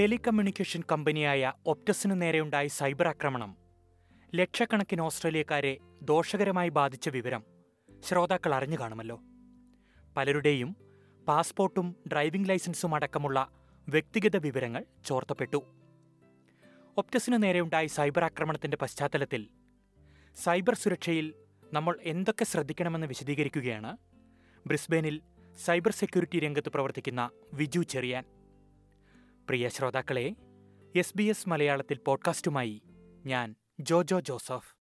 Telecommunication കമ്പനിയായ ഒപ്റ്റസിനു നേരെയുണ്ടായ cyber ആക്രമണം. ലക്ഷക്കണക്കിന് ഓസ്ട്രേലിയക്കാരെ ദോഷകരമായി ബാധിച്ച വിവരം ശ്രോതാക്കൾ അറിഞ്ഞു കാണുമല്ലോ. പലരുടെയും പാസ്പോർട്ടും ഡ്രൈവിംഗ് ലൈസൻസും അടക്കമുള്ള വ്യക്തിഗത വിവരങ്ങൾ ചോർത്തപ്പെട്ടു. ഒപ്റ്റസിനു നേരെയുണ്ടായ സൈബർ ആക്രമണത്തിന്റെ പശ്ചാത്തലത്തിൽ സൈബർ സുരക്ഷയിൽ നമ്മൾ എന്തൊക്കെ ശ്രദ്ധിക്കണമെന്ന് വിശദീകരിക്കുകയാണ്. ബ്രിസ്ബെയിനിൽ സൈബർ സെക്യൂരിറ്റി രംഗത്ത് പ്രവർത്തിക്കുന്ന വിജു ചെറിയാൻ. പ്രിയ ശ്രോതാക്കളെ എസ് ബി എസ് മലയാളത്തിൽ പോഡ്കാസ്റ്റുമായി ഞാൻ ജോജോ ജോസഫ്.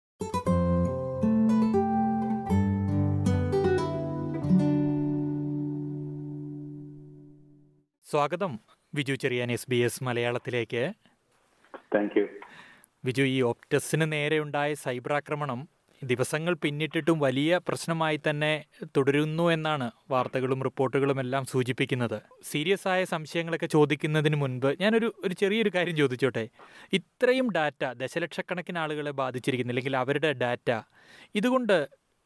സ്വാഗതം Viju Cherian S B S മലയാളത്തിലേക്ക്. വിജു ഈ ഓപ്റ്റസിന് നേരെയുണ്ടായ സൈബർ ആക്രമണം ദിവസങ്ങൾ പിന്നിട്ടിട്ടും വലിയ പ്രശ്നമായി തന്നെ തുടരുന്നു എന്നാണ് വാർത്തകളും റിപ്പോർട്ടുകളും എല്ലാം സൂചിപ്പിക്കുന്നത്. സീരിയസ് ആയ സംശയങ്ങളൊക്കെ ചോദിക്കുന്നതിന് മുൻപ് ഞാനൊരു ഒരു ചെറിയൊരു കാര്യം ചോദിച്ചോട്ടെ? ഇത്രയും ഡാറ്റ ദശലക്ഷക്കണക്കിന് ആളുകളെ ബാധിച്ചിരിക്കുന്നു അല്ലെങ്കിൽ അവരുടെ ഡാറ്റ. ഇതുകൊണ്ട്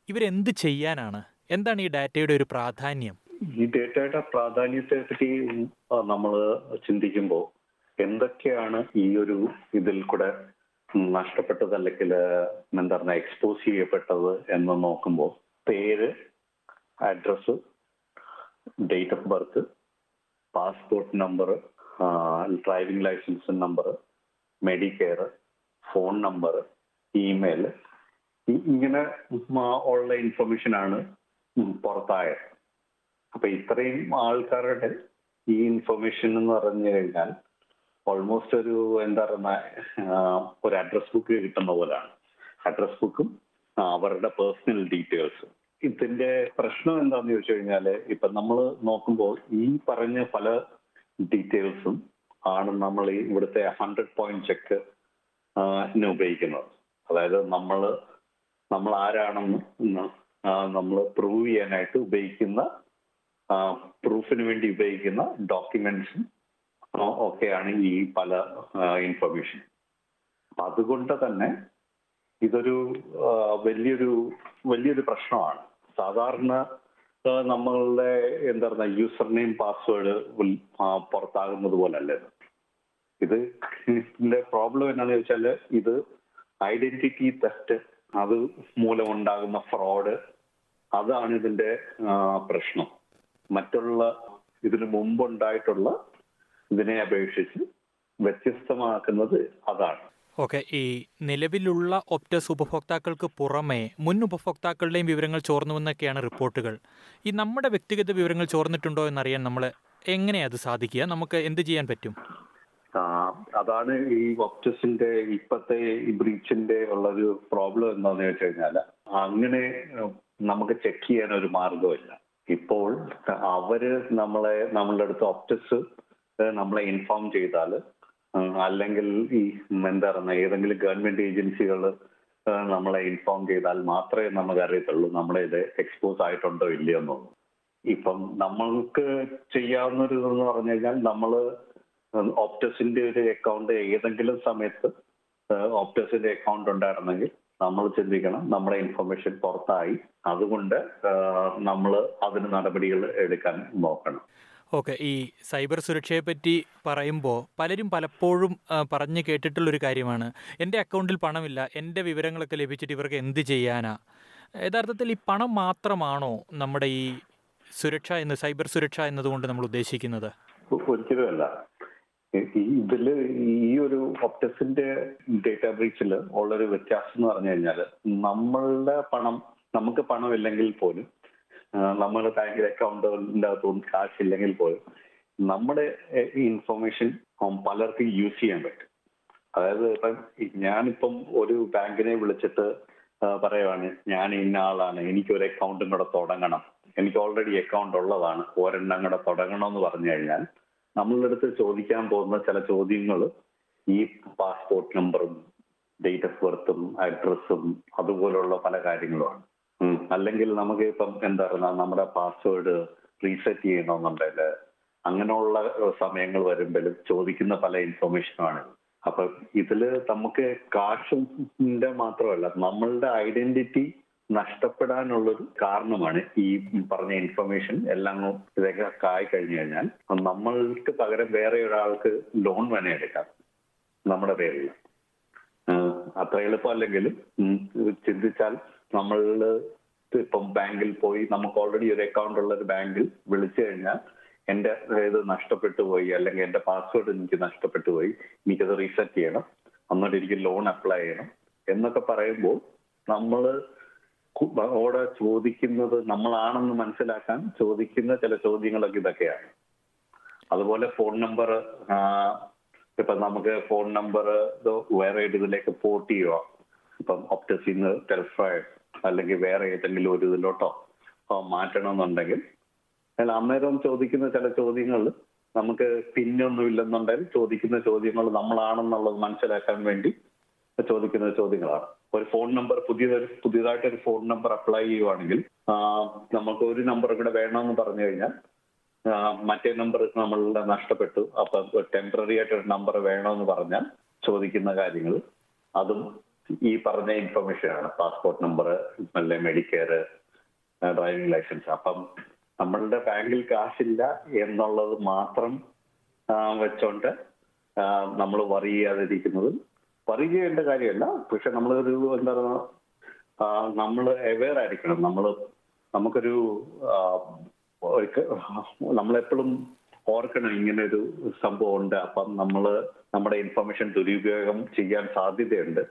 ഇവരെന്ത് ചെയ്യാനാണ്? എന്താണ് ഈ ഡാറ്റയുടെ ഒരു പ്രാധാന്യം? ഈ ഡേറ്റയുടെ പ്രാധാന്യത്തെ പറ്റി നമ്മൾ ചിന്തിക്കുമ്പോൾ എന്തൊക്കെയാണ് ഈ ഒരു ഇതിൽ കൂടെ നഷ്ടപ്പെട്ടത് അല്ലെങ്കിൽ എന്താ പറഞ്ഞ എക്സ്പോസ് ചെയ്യപ്പെട്ടത് എന്ന് നോക്കുമ്പോൾ പേര് address date of birth passport number driving licence number Medicare phone number email ഇങ്ങനെ ഉള്ള ഇൻഫർമേഷൻ ആണ് പുറത്തായത്. അപ്പൊ ഇത്രയും ആൾക്കാരുടെ ഈ ഇൻഫർമേഷൻ എന്ന് പറഞ്ഞു കഴിഞ്ഞാൽ ഓൾമോസ്റ്റ് ഒരു എന്താ പറയുന്ന ഒരു അഡ്രസ് ബുക്ക് കിട്ടുന്ന പോലെയാണ്. അഡ്രസ് ബുക്കും അവരുടെ പേഴ്സണൽ ഡീറ്റെയിൽസും ഇതിന്റെ പ്രശ്നം എന്താണെന്ന് ചോദിച്ചു കഴിഞ്ഞാൽ ഇപ്പൊ നമ്മൾ നോക്കുമ്പോൾ ഈ പറഞ്ഞ പല ഡീറ്റെയിൽസും ആണ് നമ്മൾ ഈ ഇവിടുത്തെ ഹൺഡ്രഡ് പോയിന്റ് ചെക്ക് ഉപയോഗിക്കുന്നത്. അതായത് നമ്മൾ നമ്മൾ ആരാണെന്ന് നമ്മൾ പ്രൂവ് ചെയ്യാനായിട്ട് ഉപയോഗിക്കുന്ന പ്രൂഫിന് വേണ്ടി ഉപയോഗിക്കുന്ന ഡോക്യുമെന്റ്സും ഒക്കെയാണ് ഈ പല ഇൻഫർമേഷൻ അതുകൊണ്ട് തന്നെ ഇതൊരു വലിയൊരു വലിയൊരു പ്രശ്നമാണ്. സാധാരണ നമ്മളുടെ എന്താ പറയുക യൂസർ നെയിം പാസ്വേഡ് പുറത്താകുന്നത് പോലല്ല ഇത്. ഇതിന്റെ പ്രോബ്ലം എന്താണെന്ന് വെച്ചാൽ ഇത് ഐഡന്റിറ്റി തെറ്റ് അത് മൂലമുണ്ടാകുന്ന ഫ്രോഡ് അതാണ് ഇതിന്റെ പ്രശ്നം. മറ്റുള്ള ഇതിനു മുമ്പുണ്ടായിട്ടുള്ള ഇതിനെ അപേക്ഷിച്ച് വ്യത്യസ്തമാക്കുന്നത് അതാണ്. ഓക്കെ ഈ നിലവിലുള്ള ഒപ്റ്റസ് ഉപഭോക്താക്കൾക്ക് പുറമേ മുൻ ഉപഭോക്താക്കളുടെയും വിവരങ്ങൾ ചോർന്നുവെന്നൊക്കെയാണ് റിപ്പോർട്ടുകൾ. ഈ നമ്മുടെ വ്യക്തിഗത വിവരങ്ങൾ ചോർന്നിട്ടുണ്ടോ എന്നറിയാൻ നമ്മൾ എങ്ങനെയാ അത് സാധിക്കുക? നമുക്ക് എന്ത് ചെയ്യാൻ പറ്റും? അതാണ് ഈ ഒപ്റ്റസിന്റെ ഇപ്പത്തെ ഈ ബ്രീച്ചിന്റെ ഉള്ളൊരു പ്രോബ്ലം എന്താണെന്ന് വെച്ച് കഴിഞ്ഞാൽ അങ്ങനെ നമുക്ക് ചെക്ക് ചെയ്യാൻ ഒരു മാർഗമില്ല ഇപ്പോൾ അവർ നമ്മളെ നമ്മളുടെ അടുത്ത് ഒപ്റ്റസ് നമ്മളെ ഇൻഫോം ചെയ്താൽ അല്ലെങ്കിൽ ഈ എന്താ പറയുക ഏതെങ്കിലും ഗവൺമെന്റ് ഏജൻസികൾ നമ്മളെ ഇൻഫോം ചെയ്താൽ മാത്രമേ നമുക്ക് അറിയത്തുള്ളൂ നമ്മളെ ഇത് എക്സ്പോസ് ആയിട്ടുണ്ടോ ഇല്ലയോ എന്നുള്ളത്. ഇപ്പം നമ്മൾക്ക് ചെയ്യാവുന്ന ഒരു ഇതെന്ന് പറഞ്ഞു കഴിഞ്ഞാൽ നമ്മൾ ഓപ്റ്റസിന്റെ ഒരു അക്കൗണ്ട് ഏതെങ്കിലും സമയത്ത് ഓപ്റ്റസിന്റെ അക്കൗണ്ട് ഉണ്ടായിരുന്നെങ്കിൽ നമ്മൾ ചിന്തിക്കണം നമ്മുടെ ഇൻഫർമേഷൻ പുറത്തായി. അതുകൊണ്ട് നമ്മൾ അതിന് നടപടികൾ എടുക്കാൻ നോക്കണം. ഓക്കെ ഈ സൈബർ സുരക്ഷയെ പറ്റി പറയുമ്പോൾ പലരും പലപ്പോഴും പറഞ്ഞു കേട്ടിട്ടുള്ളൊരു കാര്യമാണ്. എന്റെ അക്കൗണ്ടിൽ പണമില്ല എന്റെ വിവരങ്ങളൊക്കെ ലഭിച്ചിട്ട് ഇവർക്ക് എന്ത് ചെയ്യാനാ? യഥാർത്ഥത്തിൽ ഈ പണം മാത്രമാണോ നമ്മുടെ ഈ സുരക്ഷ എന്ന് സൈബർ സുരക്ഷ എന്നതുകൊണ്ട് നമ്മൾ ഉദ്ദേശിക്കുന്നത്? ഒരിക്കലുമല്ല ഇതിൽ ഈ ഒരു ഒപ്റ്റസിന്റെ ഡേറ്റ ബ്രീച്ചിൽ ഉള്ളൊരു വ്യത്യാസം എന്ന് പറഞ്ഞു കഴിഞ്ഞാൽ നമ്മളുടെ പണം നമുക്ക് പണമില്ലെങ്കിൽ പോലും നമ്മുടെ ബാങ്കിൽ അക്കൗണ്ടിന്റെ അകത്തൊന്നും കാശ് ഇല്ലെങ്കിൽ പോലും നമ്മുടെ ഇൻഫർമേഷൻ പലർക്കും യൂസ് ചെയ്യാൻ പറ്റും. അതായത് ഇപ്പം ഞാനിപ്പം ഒരു ബാങ്കിനെ വിളിച്ചിട്ട് പറയുവാണ് ഞാൻ ഇന്ന ആളാണ് എനിക്ക് ഒരു അക്കൗണ്ടും കൂടെ തുടങ്ങണം. എനിക്ക് ഓൾറെഡി അക്കൗണ്ട് ഉള്ളതാണ് ഒരെണ്ണം കൂടെ തുടങ്ങണം എന്ന് പറഞ്ഞു കഴിഞ്ഞാൽ നമ്മളുടെ അടുത്ത് ചോദിക്കാൻ പോകുന്ന ചില ചോദ്യങ്ങൾ ഈ പാസ്പോർട്ട് നമ്പറും ഡേറ്റ് ഓഫ് ബർത്തും അഡ്രസ്സും അതുപോലുള്ള പല കാര്യങ്ങളുമാണ്. അല്ലെങ്കിൽ നമുക്ക് ഇപ്പം എന്താ പറയുക നമ്മുടെ പാസ്വേഡ് റീസെറ്റ് ചെയ്യണമെന്നുണ്ടെങ്കിൽ അങ്ങനെയുള്ള സമയങ്ങൾ വരുമ്പോഴും ചോദിക്കുന്ന പല ഇൻഫർമേഷനുമാണ് അപ്പൊ ഇതിൽ നമുക്ക് കാശിന്റെ മാത്രമല്ല നമ്മളുടെ ഐഡന്റിറ്റി നഷ്ടപ്പെടാനുള്ളൊരു കാരണമാണ് ഈ പറഞ്ഞ ഇൻഫർമേഷൻ എല്ലാം ഇതൊക്കെ ആയി കഴിഞ്ഞു കഴിഞ്ഞാൽ. നമ്മൾക്ക് പകരം വേറെ ഒരാൾക്ക് ലോൺ വേണേ എടുക്കാം നമ്മുടെ പേരിൽ. അത്ര എളുപ്പമല്ലെങ്കിലും ചിന്തിച്ചാൽ നമ്മൾ ഇപ്പം ബാങ്കിൽ പോയി നമുക്ക് ഓൾറെഡി ഒരു അക്കൗണ്ട് ഉള്ള ഒരു ബാങ്കിൽ വിളിച്ചു കഴിഞ്ഞാൽ എന്റെ ഇത് നഷ്ടപ്പെട്ടു പോയി അല്ലെങ്കിൽ എന്റെ പാസ്വേഡ് എനിക്ക് നഷ്ടപ്പെട്ടു പോയി എനിക്കത് റീസെറ്റ് ചെയ്യണം. എന്നിട്ട് എനിക്ക് ലോൺ അപ്ലൈ ചെയ്യണം എന്നൊക്കെ പറയുമ്പോൾ നമ്മൾ ഓടെ ചോദിക്കുന്നത് നമ്മളാണെന്ന് മനസ്സിലാക്കാൻ ചോദിക്കുന്ന ചില ചോദ്യങ്ങളൊക്കെ ഇതൊക്കെയാണ്. അതുപോലെ ഫോൺ നമ്പർ ഇപ്പൊ നമുക്ക് ഫോൺ നമ്പർ വേറെ ഇതിലേക്ക് പോർട്ട് ചെയ്യുക. ഇപ്പം ഒപ്റ്റസിന്ന് ടെലിഫൈഡ് അല്ലെങ്കിൽ വേറെ ഏതെങ്കിലും ഒരു ഇതിലോട്ടോ മാറ്റണമെന്നുണ്ടെങ്കിൽ. അല്ല അന്നേരം ചോദിക്കുന്ന ചില ചോദ്യങ്ങൾ നമുക്ക് പിന്നൊന്നും ഇല്ലെന്നുണ്ടെങ്കിൽ ചോദിക്കുന്ന ചോദ്യങ്ങൾ നമ്മളാണെന്നുള്ളത് മനസ്സിലാക്കാൻ വേണ്ടി ചോദിക്കുന്ന ചോദ്യങ്ങളാണ്. ഒരു ഫോൺ നമ്പർ പുതിയതൊരു പുതിയതായിട്ട് ഒരു ഫോൺ നമ്പർ അപ്ലൈ ചെയ്യുവാണെങ്കിൽ നമുക്ക് ഒരു നമ്പർ കൂടെ വേണമെന്ന് പറഞ്ഞു കഴിഞ്ഞാൽ മറ്റേ നമ്പർ നമ്മളുടെ നഷ്ടപ്പെട്ടു. അപ്പൊ ടെമ്പററി ആയിട്ട് ഒരു നമ്പർ വേണമെന്ന് പറഞ്ഞാൽ ചോദിക്കുന്ന കാര്യങ്ങൾ അതും ഈ പറഞ്ഞ ഇൻഫർമേഷൻ ആണ്. പാസ്പോർട്ട് നമ്പർ അല്ലെ മെഡിക്കെയർ ഡ്രൈവിംഗ് ലൈസൻസ് അപ്പം നമ്മളുടെ ബാങ്കിൽ കാശില്ല എന്നുള്ളത് മാത്രം വെച്ചോണ്ട് നമ്മൾ വറി ചെയ്യാതിരിക്കുന്നത് വറി ചെയ്യേണ്ട കാര്യമല്ല. പക്ഷെ നമ്മളൊരു എന്താ പറയുക നമ്മൾ അവെയർ ആയിരിക്കണം. നമ്മൾ നമുക്കൊരു നമ്മളെപ്പോഴും ഓർക്കണം ഇങ്ങനെ ഒരു സംഭവം ഉണ്ട് അപ്പം നമ്മൾ നമ്മുടെ ഇൻഫർമേഷൻ ദുരുപയോഗം ചെയ്യാൻ സാധ്യതയുണ്ട്.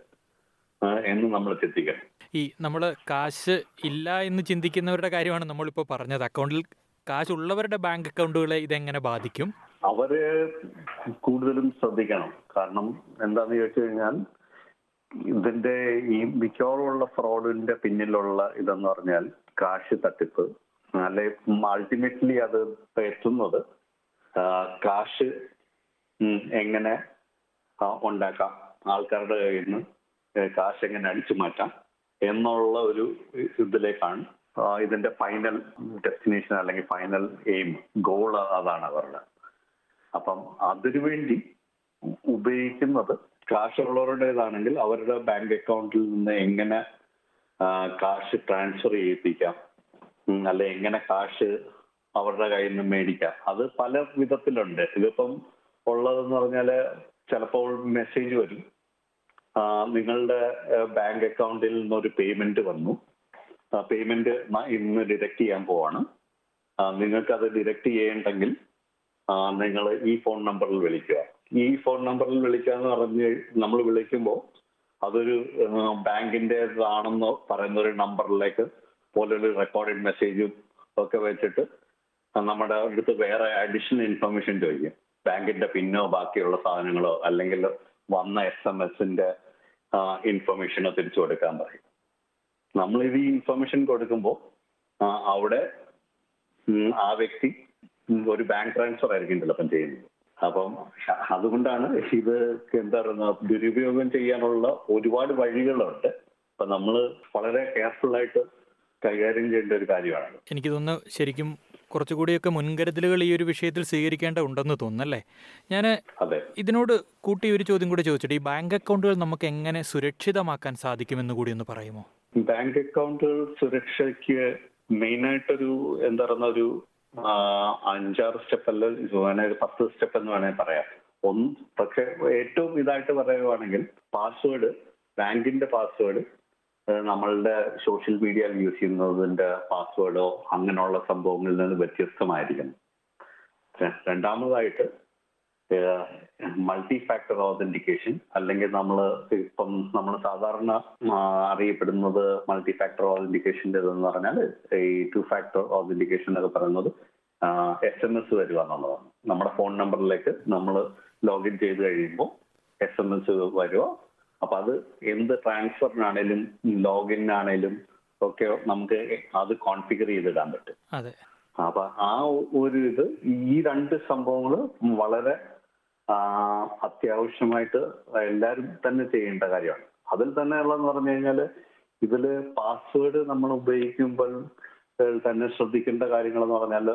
എന്ന് നമ്മൾ ചിന്തിക്കണം. ഈ നമ്മൾ കാശ് ഇല്ല എന്ന് ചിന്തിക്കുന്നവരുടെ കാര്യമാണ് നമ്മളിപ്പോൾ പറഞ്ഞത്. അക്കൗണ്ടിൽ കാശ് ഉള്ളവരുടെ ബാങ്ക് അക്കൗണ്ടുകളെ ഇതെങ്ങനെ ബാധിക്കും? അവർ കൂടുതലും ശ്രദ്ധിക്കണം. കാരണം എന്താന്ന് ചോദിച്ചു കഴിഞ്ഞാൽ ഇതിന്റെ ഈ മിക്കവാറുമുള്ള ഫ്രോഡിന്റെ പിന്നിലുള്ള ഇതെന്ന് പറഞ്ഞാൽ കാശ് തട്ടിപ്പ്. അല്ലെ അൾട്ടിമേറ്റ്ലി അത് എത്തുന്നത് കാഷ് കാശ് എങ്ങനെ ഉണ്ടാക്കാം ആൾക്കാരുടെ കയ്യിൽ നിന്ന് കാശ് എങ്ങനെ അടിച്ചു മാറ്റാം എന്നുള്ള ഒരു ഇതിലേക്കാണ്. ഇതിന്റെ ഫൈനൽ ഡെസ്റ്റിനേഷൻ അല്ലെങ്കിൽ ഫൈനൽ എയിം ഗോൾ അതാണ് അവരുടെ. അപ്പം അതിനുവേണ്ടി ഉപയോഗിക്കുന്നത് കാശുള്ളവരുടേതാണെങ്കിൽ അവരുടെ ബാങ്ക് അക്കൗണ്ടിൽ നിന്ന് എങ്ങനെ കാശ് ട്രാൻസ്ഫർ ചെയ്യിപ്പിക്കാം അല്ലെ എങ്ങനെ കാശ് അവരുടെ കയ്യിൽ നിന്ന് മേടിക്കാം. അത് പല വിധത്തിലുണ്ട്. ഇതിപ്പം ഉള്ളതെന്ന് പറഞ്ഞാൽ ചിലപ്പോൾ മെസ്സേജ് വരും. നിങ്ങളുടെ ബാങ്ക് അക്കൗണ്ടിൽ നിന്നൊരു പേയ്മെന്റ് വന്നു. ആ പേയ്മെന്റ് ഇന്ന് ഡിഡക്ട് ചെയ്യാൻ പോവാണ്. നിങ്ങൾക്ക് അത് ഡിഡക്ട് ചെയ്യേണ്ടെങ്കിൽ നിങ്ങൾ ഈ ഫോൺ നമ്പറിൽ വിളിക്കുക. ഈ ഫോൺ നമ്പറിൽ വിളിക്കുക എന്ന് പറഞ്ഞ് നമ്മൾ വിളിക്കുമ്പോൾ അതൊരു ബാങ്കിന്റെതാണെന്ന് പറയുന്ന ഒരു നമ്പറിലേക്ക് പോലൊരു റെക്കോർഡഡ് മെസ്സേജും ഒക്കെ വെച്ചിട്ട് നമ്മുടെ അടുത്ത് വേറെ അഡീഷണൽ ഇൻഫർമേഷൻ ചോദിക്കും. ബാങ്കിന്റെ പിന്നോ ബാക്കിയുള്ള സാധനങ്ങളോ അല്ലെങ്കിൽ വന്ന എസ് എം എസിന്റെ ഇൻഫർമേഷനോ തിരിച്ചു കൊടുക്കാൻ പറയും. നമ്മൾ ഇത് ഈ ഇൻഫർമേഷൻ കൊടുക്കുമ്പോൾ അവിടെ ആ വ്യക്തി ഒരു ബാങ്ക് ട്രാൻസ്ഫർ ആയിരിക്കും ചിലപ്പം ചെയ്യുന്നത്. അപ്പം അതുകൊണ്ടാണ് ഇത് എന്താ പറയുക ദുരുപയോഗം ചെയ്യാനുള്ള ഒരുപാട് വഴികളുണ്ട്. അപ്പൊ നമ്മൾ വളരെ കെയർഫുൾ ആയിട്ട് കൈകാര്യം ചെയ്യേണ്ട ഒരു കാര്യമാണ്. എനിക്ക് തോന്നുന്നു ശരിക്കും കുറച്ചുകൂടിയൊക്കെ മുൻകരുതലുകൾ ഈ ഒരു വിഷയത്തിൽ സ്വീകരിക്കേണ്ട ഉണ്ടെന്ന് തോന്നുന്നല്ലേ? ഞാൻ ഇതിനോട് കൂട്ടി ഒരു ചോദ്യം കൂടി ചോദിച്ചിട്ട് ഈ ബാങ്ക് അക്കൗണ്ടുകൾ നമുക്ക് എങ്ങനെ സുരക്ഷിതമാക്കാൻ സാധിക്കുമെന്ന് കൂടി ഒന്ന് പറയുമോ? ബാങ്ക് അക്കൗണ്ടുകൾ സുരക്ഷയ്ക്ക് മെയിൻ ആയിട്ടൊരു എന്താ പറയുന്ന ഒരു അഞ്ചാറ് സ്റ്റെപ്പ് അല്ല പത്ത് സ്റ്റെപ്പ് എന്ന് വേണേൽ പറയാം. ഒന്ന് പക്ഷെ ഏറ്റവും ഇതായിട്ട് പറയുവാണെങ്കിൽ പാസ്വേഡ് ബാങ്കിന്റെ പാസ്വേഡ് നമ്മളുടെ സോഷ്യൽ മീഡിയ യൂസ് ചെയ്യുന്നതിന്റെ പാസ്വേഡോ അങ്ങനെയുള്ള സംഭവങ്ങളിൽ നിന്ന് വ്യത്യസ്തമായിരിക്കണം. രണ്ടാമതായിട്ട് മൾട്ടി ഫാക്ടർ ഓതന്റിക്കേഷൻ അല്ലെങ്കിൽ നമ്മൾ ഇപ്പം നമ്മൾ സാധാരണ അറിയപ്പെടുന്നത് മൾട്ടി ഫാക്ടർ ഓതന്റിക്കേഷന്റെ ഇതെന്ന് പറഞ്ഞാൽ ഈ ടു ഫാക്ടർ ഓതന്റിക്കേഷൻ എന്നൊക്കെ പറയുന്നത് എസ് എം എസ് വരിക എന്നുള്ളതാണ്. നമ്മുടെ ഫോൺ നമ്പറിലേക്ക് നമ്മൾ ലോഗിൻ ചെയ്ത് കഴിയുമ്പോൾ എസ് എം എസ് വരിക അപ്പൊ അത് എന്ത് ട്രാൻസ്ഫറിനാണേലും ലോഗിനാണേലും ഒക്കെ നമുക്ക് അത് കോൺഫിഗർ ചെയ്തിടാൻ പറ്റും. അപ്പൊ ആ ഒരു ഇത് ഈ രണ്ട് സംഭവങ്ങൾ വളരെ അത്യാവശ്യമായിട്ട് എല്ലാവരും തന്നെ ചെയ്യേണ്ട കാര്യമാണ്. അതിൽ തന്നെ ഉള്ളതെന്ന് പറഞ്ഞു കഴിഞ്ഞാൽ ഇതിൽ പാസ്വേഡ് നമ്മൾ ഉപയോഗിക്കുമ്പോൾ തന്നെ ശ്രദ്ധിക്കേണ്ട കാര്യങ്ങൾ എന്ന് പറഞ്ഞാൽ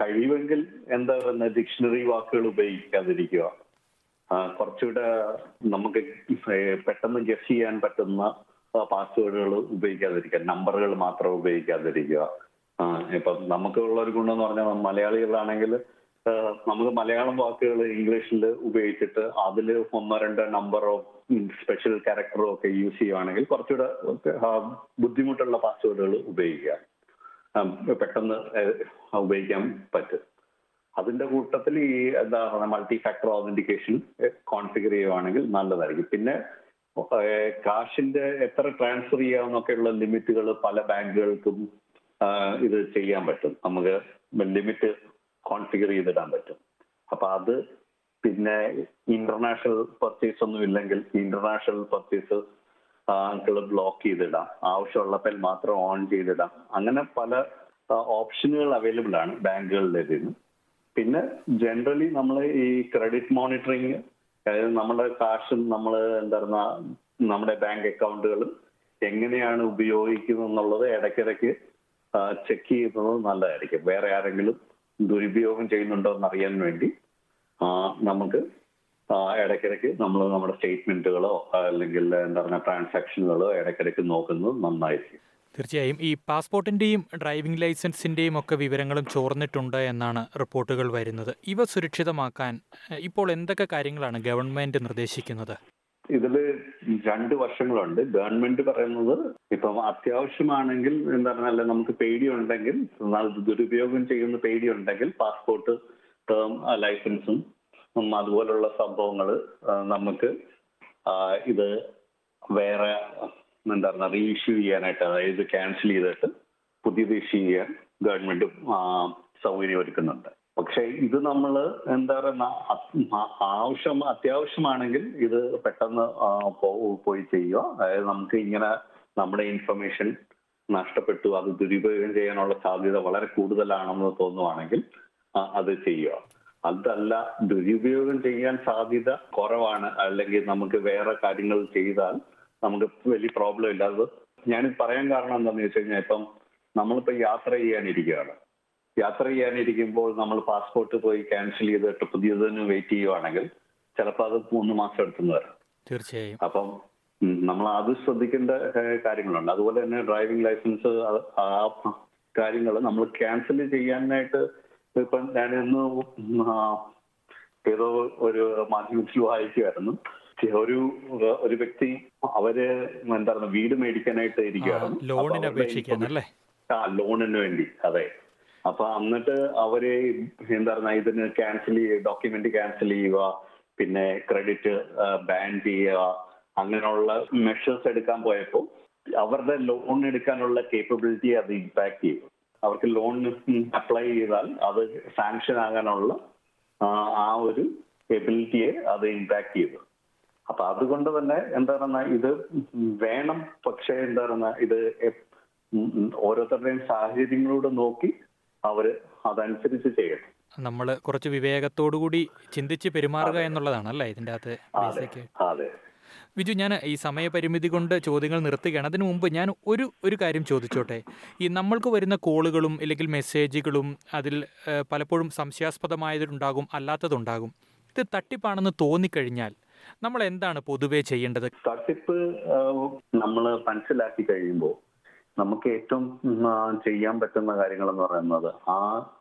കഴിവെങ്കിൽ എന്താ പറയുന്നത് ഡിക്ഷണറി വാക്കുകൾ ഉപയോഗിക്കാതിരിക്കുക. കുറച്ചുകൂടെ നമുക്ക് പെട്ടെന്ന് ഗസ് ചെയ്യാൻ പറ്റുന്ന പാസ്വേഡുകൾ ഉപയോഗിക്കാതിരിക്കുക നമ്പറുകൾ മാത്രം ഉപയോഗിക്കാതിരിക്കുക. ഇപ്പൊ നമുക്കുള്ള ഒരു ഗുണം എന്ന് പറഞ്ഞാൽ മലയാളികളാണെങ്കിൽ നമുക്ക് മലയാളം വാക്കുകൾ ഇംഗ്ലീഷിൽ ഉപയോഗിച്ചിട്ട് അതിൽ ഒന്നോ രണ്ടോ നമ്പറോ സ്പെഷ്യൽ ക്യാരക്ടറോ ഒക്കെ യൂസ് ചെയ്യുവാണെങ്കിൽ കുറച്ചുകൂടെ ബുദ്ധിമുട്ടുള്ള പാസ്വേഡുകൾ ഉപയോഗിക്കുക. പെട്ടെന്ന് ഉപയോഗിക്കാൻ പറ്റും. അതിന്റെ കൂട്ടത്തിൽ ഈ എന്താ പറയുക മൾട്ടി ഫാക്ടർ ഓതന്റിക്കേഷൻ കോൺഫിഗർ ചെയ്യുവാണെങ്കിൽ നല്ലതായിരിക്കും. പിന്നെ കാശിന്റെ എത്ര ട്രാൻസ്ഫർ ചെയ്യാവുന്നൊക്കെയുള്ള ലിമിറ്റുകൾ പല ബാങ്കുകൾക്കും ഇത് ചെയ്യാൻ പറ്റും. നമുക്ക് ലിമിറ്റ് കോൺഫിഗർ ചെയ്തിടാൻ പറ്റും. അപ്പൊ അത് പിന്നെ ഇന്റർനാഷണൽ പർച്ചേസ് ഒന്നും ഇല്ലെങ്കിൽ ഇന്റർനാഷണൽ പർച്ചേസ് ബ്ലോക്ക് ചെയ്തിടാം. ആവശ്യമുള്ളപ്പോൾ മാത്രം ഓൺ ചെയ്തിടാം. അങ്ങനെ പല ഓപ്ഷനുകൾ അവൈലബിൾ ആണ് ബാങ്കുകളിൽ ഇതിന് പിന്നെ ജനറലി നമ്മൾ ഈ ക്രെഡിറ്റ് മോണിറ്ററിങ് അതായത് നമ്മുടെ കാശും നമ്മൾ എന്താ പറയുക നമ്മുടെ ബാങ്ക് അക്കൗണ്ടുകളും എങ്ങനെയാണ് ഉപയോഗിക്കുന്നത് എന്നുള്ളത് ഇടയ്ക്കിടയ്ക്ക് ചെക്ക് ചെയ്യുന്നത് നല്ലതായിരിക്കും. വേറെ ആരെങ്കിലും ദുരുപയോഗം ചെയ്യുന്നുണ്ടോ എന്ന് അറിയാൻ വേണ്ടി നമുക്ക് ഇടയ്ക്കിടയ്ക്ക് നമ്മൾ നമ്മുടെ സ്റ്റേറ്റ്മെന്റുകളോ അല്ലെങ്കിൽ എന്താ പറയുക ട്രാൻസാക്ഷനുകളോ ഇടയ്ക്കിടയ്ക്ക് നോക്കുന്നത് നന്നായിരിക്കും. തീർച്ചയായും ഈ പാസ്പോർട്ടിന്റെയും ഡ്രൈവിംഗ് ലൈസൻസിന്റെയും ഒക്കെ വിവരങ്ങളും ചോർന്നിട്ടുണ്ട് എന്നാണ് റിപ്പോർട്ടുകൾ വരുന്നത്. ഇവ സുരക്ഷിതമാക്കാൻ ഇപ്പോൾ എന്തൊക്കെ കാര്യങ്ങളാണ് ഗവൺമെന്റ് നിർദ്ദേശിക്കുന്നത്? ഇതിൽ രണ്ട് വർഷങ്ങളുണ്ട് ഗവൺമെന്റ് പറയുന്നത് ഇപ്പം അത്യാവശ്യമാണെങ്കിൽ എന്താ പറഞ്ഞാൽ നമുക്ക് പേടിയുണ്ടെങ്കിൽ ഉണ്ടെങ്കിൽ ദുരുപയോഗം ചെയ്യുന്ന പേടിയുണ്ടെങ്കിൽ പാസ്പോർട്ട് ടേം ലൈസൻസും അതുപോലുള്ള സംഭവങ്ങൾ നമുക്ക് ഇത് വേറെ പറയുക റീഇഷ്യൂ ചെയ്യാനായിട്ട് അതായത് ക്യാൻസൽ ചെയ്തിട്ട് പുതിയത് ഇഷ്യൂ ചെയ്യാൻ ഗവൺമെന്റ് സൗകര്യം ഒരുക്കുന്നുണ്ട്. പക്ഷെ ഇത് നമ്മൾ എന്താ പറയുക ആവശ്യം അത്യാവശ്യമാണെങ്കിൽ ഇത് പെട്ടെന്ന് പോയി ചെയ്യുക. അതായത് നമുക്ക് ഇങ്ങനെ നമ്മുടെ ഇൻഫർമേഷൻ നഷ്ടപ്പെട്ടു അത് ദുരുപയോഗം ചെയ്യാനുള്ള സാധ്യത വളരെ കൂടുതലാണെന്ന് തോന്നുവാണെങ്കിൽ അത് ചെയ്യുക. അതല്ല ദുരുപയോഗം ചെയ്യാൻ സാധ്യത കുറവാണ്. അല്ലെങ്കിൽ നമുക്ക് വേറെ കാര്യങ്ങൾ ചെയ്താൽ നമുക്ക് വലിയ പ്രോബ്ലം ഇല്ല. അത് ഞാൻ പറയാൻ കാരണം എന്താണെന്ന് വെച്ച് കഴിഞ്ഞാൽ ഇപ്പം നമ്മളിപ്പോൾ യാത്ര ചെയ്യാനിരിക്കുകയാണ്. യാത്ര ചെയ്യാനിരിക്കുമ്പോൾ നമ്മൾ പാസ്പോർട്ട് പോയി ക്യാൻസൽ ചെയ്തിട്ട് പുതിയതിന് വെയിറ്റ് ചെയ്യുവാണെങ്കിൽ ചിലപ്പോൾ അത് മൂന്ന് മാസം എടുത്തുനിന്ന് വരാം തീർച്ചയായും. അപ്പം നമ്മൾ അത് ശ്രദ്ധിക്കേണ്ട കാര്യങ്ങളുണ്ട്. അതുപോലെ തന്നെ ഡ്രൈവിംഗ് ലൈസൻസ് ആ കാര്യങ്ങൾ നമ്മൾ ക്യാൻസൽ ചെയ്യാനായിട്ട് ഇപ്പം ഞാനിന്ന് ഏതോ ഒരു മാധ്യമത്തിൽ വായിക്കുമായിരുന്നു ഒരു ഒരു വ്യക്തി അവർ എന്താണ് വീട് മേടിക്കാനായിട്ട് ഇരിക്കുകയാണ് അപ്പൊ ലോണിന് അവരുടെ അപേക്ഷിക്കാൻ അല്ലേ ആ ലോണിന് വേണ്ടി അതെ. അപ്പൊ എന്നിട്ട് അവർ എന്താ പറയുക ഇതിന് ക്യാൻസൽ ചെയ്യുക ഡോക്യുമെന്റ് ക്യാൻസൽ ചെയ്യുക പിന്നെ ക്രെഡിറ്റ് ബാൻ ചെയ്യുക അങ്ങനെയുള്ള മെഷേഴ്സ് എടുക്കാൻ പോയപ്പോൾ അവരുടെ ലോൺ എടുക്കാനുള്ള കേപ്പബിലിറ്റി അത് ഇമ്പാക്ട് ചെയ്യും അവർക്ക് ലോൺ അപ്ലൈ ചെയ്താൽ അത് സാങ്ഷൻ ആകാനുള്ള ആ, ആ ഒരു എബിലിറ്റിയെ അത് ഇമ്പാക്ട് ചെയ്തു. അപ്പൊ അതുകൊണ്ട് തന്നെ എന്താ പറയുന്ന ഇത് വേണം പക്ഷേ എന്താ പറയുന്ന ഇത് ഓരോരുത്തരുടെയും സാഹചര്യങ്ങളോട് നോക്കി അവർ അതനുസരിച്ച് ചെയ്യണം. നമ്മൾ കുറച്ച് വിവേകത്തോടു കൂടി ചിന്തിച്ച് പെരുമാറുക എന്നുള്ളതാണ് അല്ലേ ഇതിന്റെ അകത്ത് ബേസിക്? വിജു ഞാൻ ഈ സമയപരിമിതി കൊണ്ട് ചോദ്യങ്ങൾ നിർത്തുകയാണ്. അതിനു മുമ്പ് ഞാൻ ഒരു ഒരു കാര്യം ചോദിച്ചോട്ടെ? ഈ നമ്മൾക്ക് വരുന്ന കോളുകളും അല്ലെങ്കിൽ മെസ്സേജുകളും അതിൽ പലപ്പോഴും സംശയാസ്പദമായതുണ്ടാകും അല്ലാത്തതുണ്ടാകും. ഇത് തട്ടിപ്പാണെന്ന് തോന്നിക്കഴിഞ്ഞാൽ നമ്മൾ എന്താണ് പൊതുവേ ചെയ്യേണ്ടത്? തട്ടിപ്പ് നമ്മൾ മനസ്സിലാക്കി കഴിയുമ്പോൾ നമുക്ക് ഏറ്റവും ചെയ്യാൻ പറ്റുന്ന കാര്യങ്ങൾ എന്ന് പറയുന്നത് ആ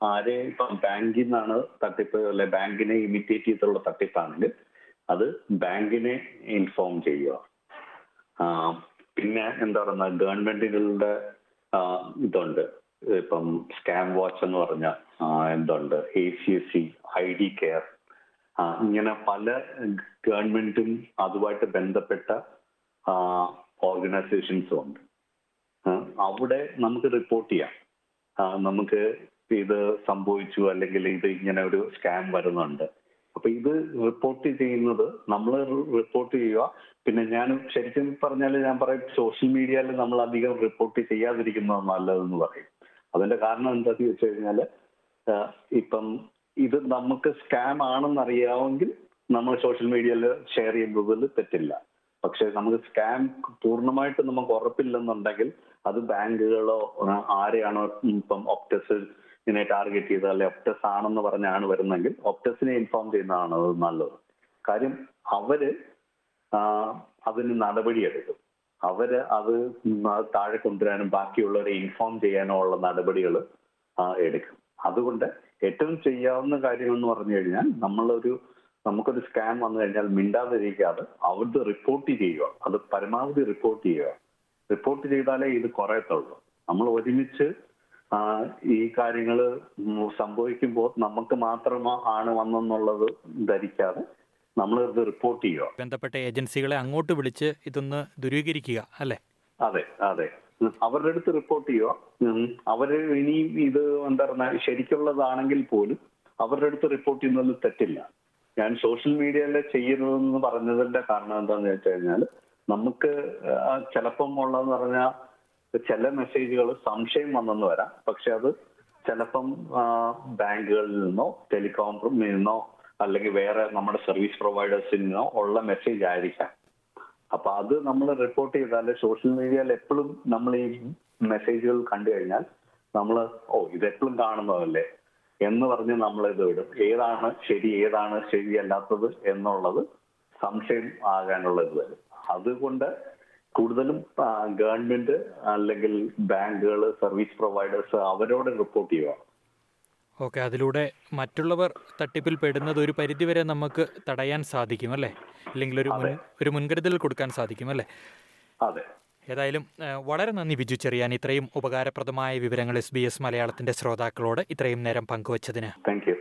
ആരെ ഇപ്പം ബാങ്കിൽ നിന്നാണ് തട്ടിപ്പ് അല്ലെ ബാങ്കിനെ ഇമിറ്റേറ്റ് ചെയ്തുള്ള തട്ടിപ്പാണെങ്കിൽ അത് ബാങ്കിനെ ഇൻഫോം ചെയ്യുക. പിന്നെ എന്താ പറയുന്ന ഗവൺമെന്റുകളുടെ ഇതുണ്ട്. ഇപ്പം സ്കാം വാച്ച് എന്ന് പറഞ്ഞ എന്തുണ്ട്? A C S C I D care ഇങ്ങനെ പല ഗവൺമെന്റും അതുമായിട്ട് ബന്ധപ്പെട്ട ഓർഗനൈസേഷൻസും ഉണ്ട്. അവിടെ നമുക്ക് റിപ്പോർട്ട് ചെയ്യാം. നമുക്ക് ഇത് സംഭവിച്ചു അല്ലെങ്കിൽ ഇത് ഇങ്ങനെ ഒരു സ്കാം വരുന്നുണ്ട്. അപ്പൊ ഇത് റിപ്പോർട്ട് ചെയ്യുന്നത് നമ്മൾ റിപ്പോർട്ട് ചെയ്യുക. പിന്നെ ഞാൻ ശരിക്കും പറഞ്ഞാൽ ഞാൻ പറയും സോഷ്യൽ മീഡിയയിൽ നമ്മൾ അധികം റിപ്പോർട്ട് ചെയ്യാതിരിക്കുന്നത് നല്ലതെന്ന് പറയും. അതിന്റെ കാരണം എന്താണെന്ന് വെച്ച് കഴിഞ്ഞാൽ ഇപ്പം ഇത് നമുക്ക് സ്കാം ആണെന്ന് അറിയാമെങ്കിൽ നമ്മൾ സോഷ്യൽ മീഡിയയിൽ ഷെയർ ചെയ്യുന്നതിൽ തെറ്റില്ല. പക്ഷെ നമുക്ക് സ്കാം പൂർണമായിട്ട് നമുക്ക് ഉറപ്പില്ലെന്നുണ്ടെങ്കിൽ അത് ബാങ്കുകളോ ആരെയാണോ ഇപ്പം ഒപ്റ്റസ് ഇതിനെ ടാർഗറ്റ് ചെയ്തത് അല്ലെ ഒപ്റ്റസ് ആണെന്ന് പറഞ്ഞാണ് വരുന്നെങ്കിൽ ഒപ്റ്റസിനെ ഇൻഫോം ചെയ്യുന്നതാണ് അത് നല്ലത്. കാര്യം അവർ അതിന് നടപടിയെടുക്കും. അവർ അത് താഴെ കൊണ്ടുവരാനും ബാക്കിയുള്ളവരെ ഇൻഫോം ചെയ്യാനോ ഉള്ള നടപടികൾ എടുക്കും. അതുകൊണ്ട് ഏറ്റവും ചെയ്യാവുന്ന കാര്യം എന്ന് പറഞ്ഞു കഴിഞ്ഞാൽ നമ്മളൊരു നമുക്കൊരു സ്കാം വന്നു കഴിഞ്ഞാൽ മിണ്ടാതിരിക്കാതെ അവിടുത്തെ റിപ്പോർട്ട് ചെയ്യുക. അത് പരമാവധി റിപ്പോർട്ട് ചെയ്യുക. റിപ്പോർട്ട് ചെയ്താലേ ഇത് കുറയത്തുള്ളൂ. നമ്മൾ ഒരുമിച്ച് ഈ കാര്യങ്ങൾ സംഭവിക്കുമ്പോൾ നമുക്ക് മാത്രം ആണ് വന്നെന്നുള്ളത് ധരിക്കാതെ നമ്മൾ ഇത് റിപ്പോർട്ട് ചെയ്യുക. ബന്ധപ്പെട്ട ഏജൻസികളെ അങ്ങോട്ട് വിളിച്ച് ഇതൊന്ന് ദുരീകരിക്കുക അല്ലേ? അതെ അതെ. അവരുടെ അടുത്ത് റിപ്പോർട്ട് ചെയ്യുക അവർ ഇനിയും ഇത് എന്താ പറയുക ശരിക്കുള്ളതാണെങ്കിൽ പോലും അവരുടെ അടുത്ത് റിപ്പോർട്ട് ചെയ്യുന്നതിൽ തെറ്റില്ല. ഞാൻ സോഷ്യൽ മീഡിയയിൽ ചെയ്യരുതെന്ന് പറഞ്ഞതിന്റെ കാരണം എന്താണെന്ന് വെച്ച് കഴിഞ്ഞാൽ നമുക്ക് ചിലപ്പം ഉള്ളതെന്ന് പറഞ്ഞാൽ ചില മെസ്സേജുകൾ സംശയം വന്നെന്ന് വരാം. പക്ഷെ അത് ചിലപ്പം ബാങ്കുകളിൽ നിന്നോ ടെലികോം നിന്നോ അല്ലെങ്കിൽ വേറെ നമ്മുടെ സർവീസ് പ്രൊവൈഡേഴ്സിൽ നിന്നോ ഉള്ള മെസ്സേജ് ആയിരിക്കാം. അപ്പൊ അത് നമ്മൾ റിപ്പോർട്ട് ചെയ്താൽ സോഷ്യൽ മീഡിയയിൽ എപ്പോഴും നമ്മൾ ഈ മെസ്സേജുകൾ കണ്ടു കഴിഞ്ഞാൽ നമ്മൾ ഓ ഇത് എപ്പോഴും കാണുന്നതല്ലേ? എന്ന് പറഞ്ഞ് നമ്മൾ ഇത് വിടും. ഏതാണ് ശരി ഏതാണ് ശരിയല്ലാത്തത് എന്നുള്ളത് സംശയം ആകാനുള്ള ഇത് വരും. അതുകൊണ്ട് കൂടുതലും ഗവൺമെന്റ് അല്ലെങ്കിൽ ബാങ്കുകൾ സർവീസ് പ്രൊവൈഡേഴ്സ് അവരോട് റിപ്പോർട്ട് ചെയ്യുക. ഓക്കെ അതിലൂടെ മറ്റുള്ളവർ തട്ടിപ്പിൽ പെടുന്നത് ഒരു പരിധിവരെ നമുക്ക് തടയാൻ സാധിക്കും അല്ലേ? അല്ലെങ്കിൽ ഒരു ഒരു മുൻകരുതൽ കൊടുക്കാൻ സാധിക്കും അല്ലേ? അതെ. ഏതായാലും വളരെ നന്ദി ബിജു ചെറിയാൻ ഇത്രയും ഉപകാരപ്രദമായ വിവരങ്ങൾ എസ് ബി എസ് മലയാളത്തിന്റെ ശ്രോതാക്കളോട് ഇത്രയും നേരം പങ്കുവച്ചതിന്. Thank you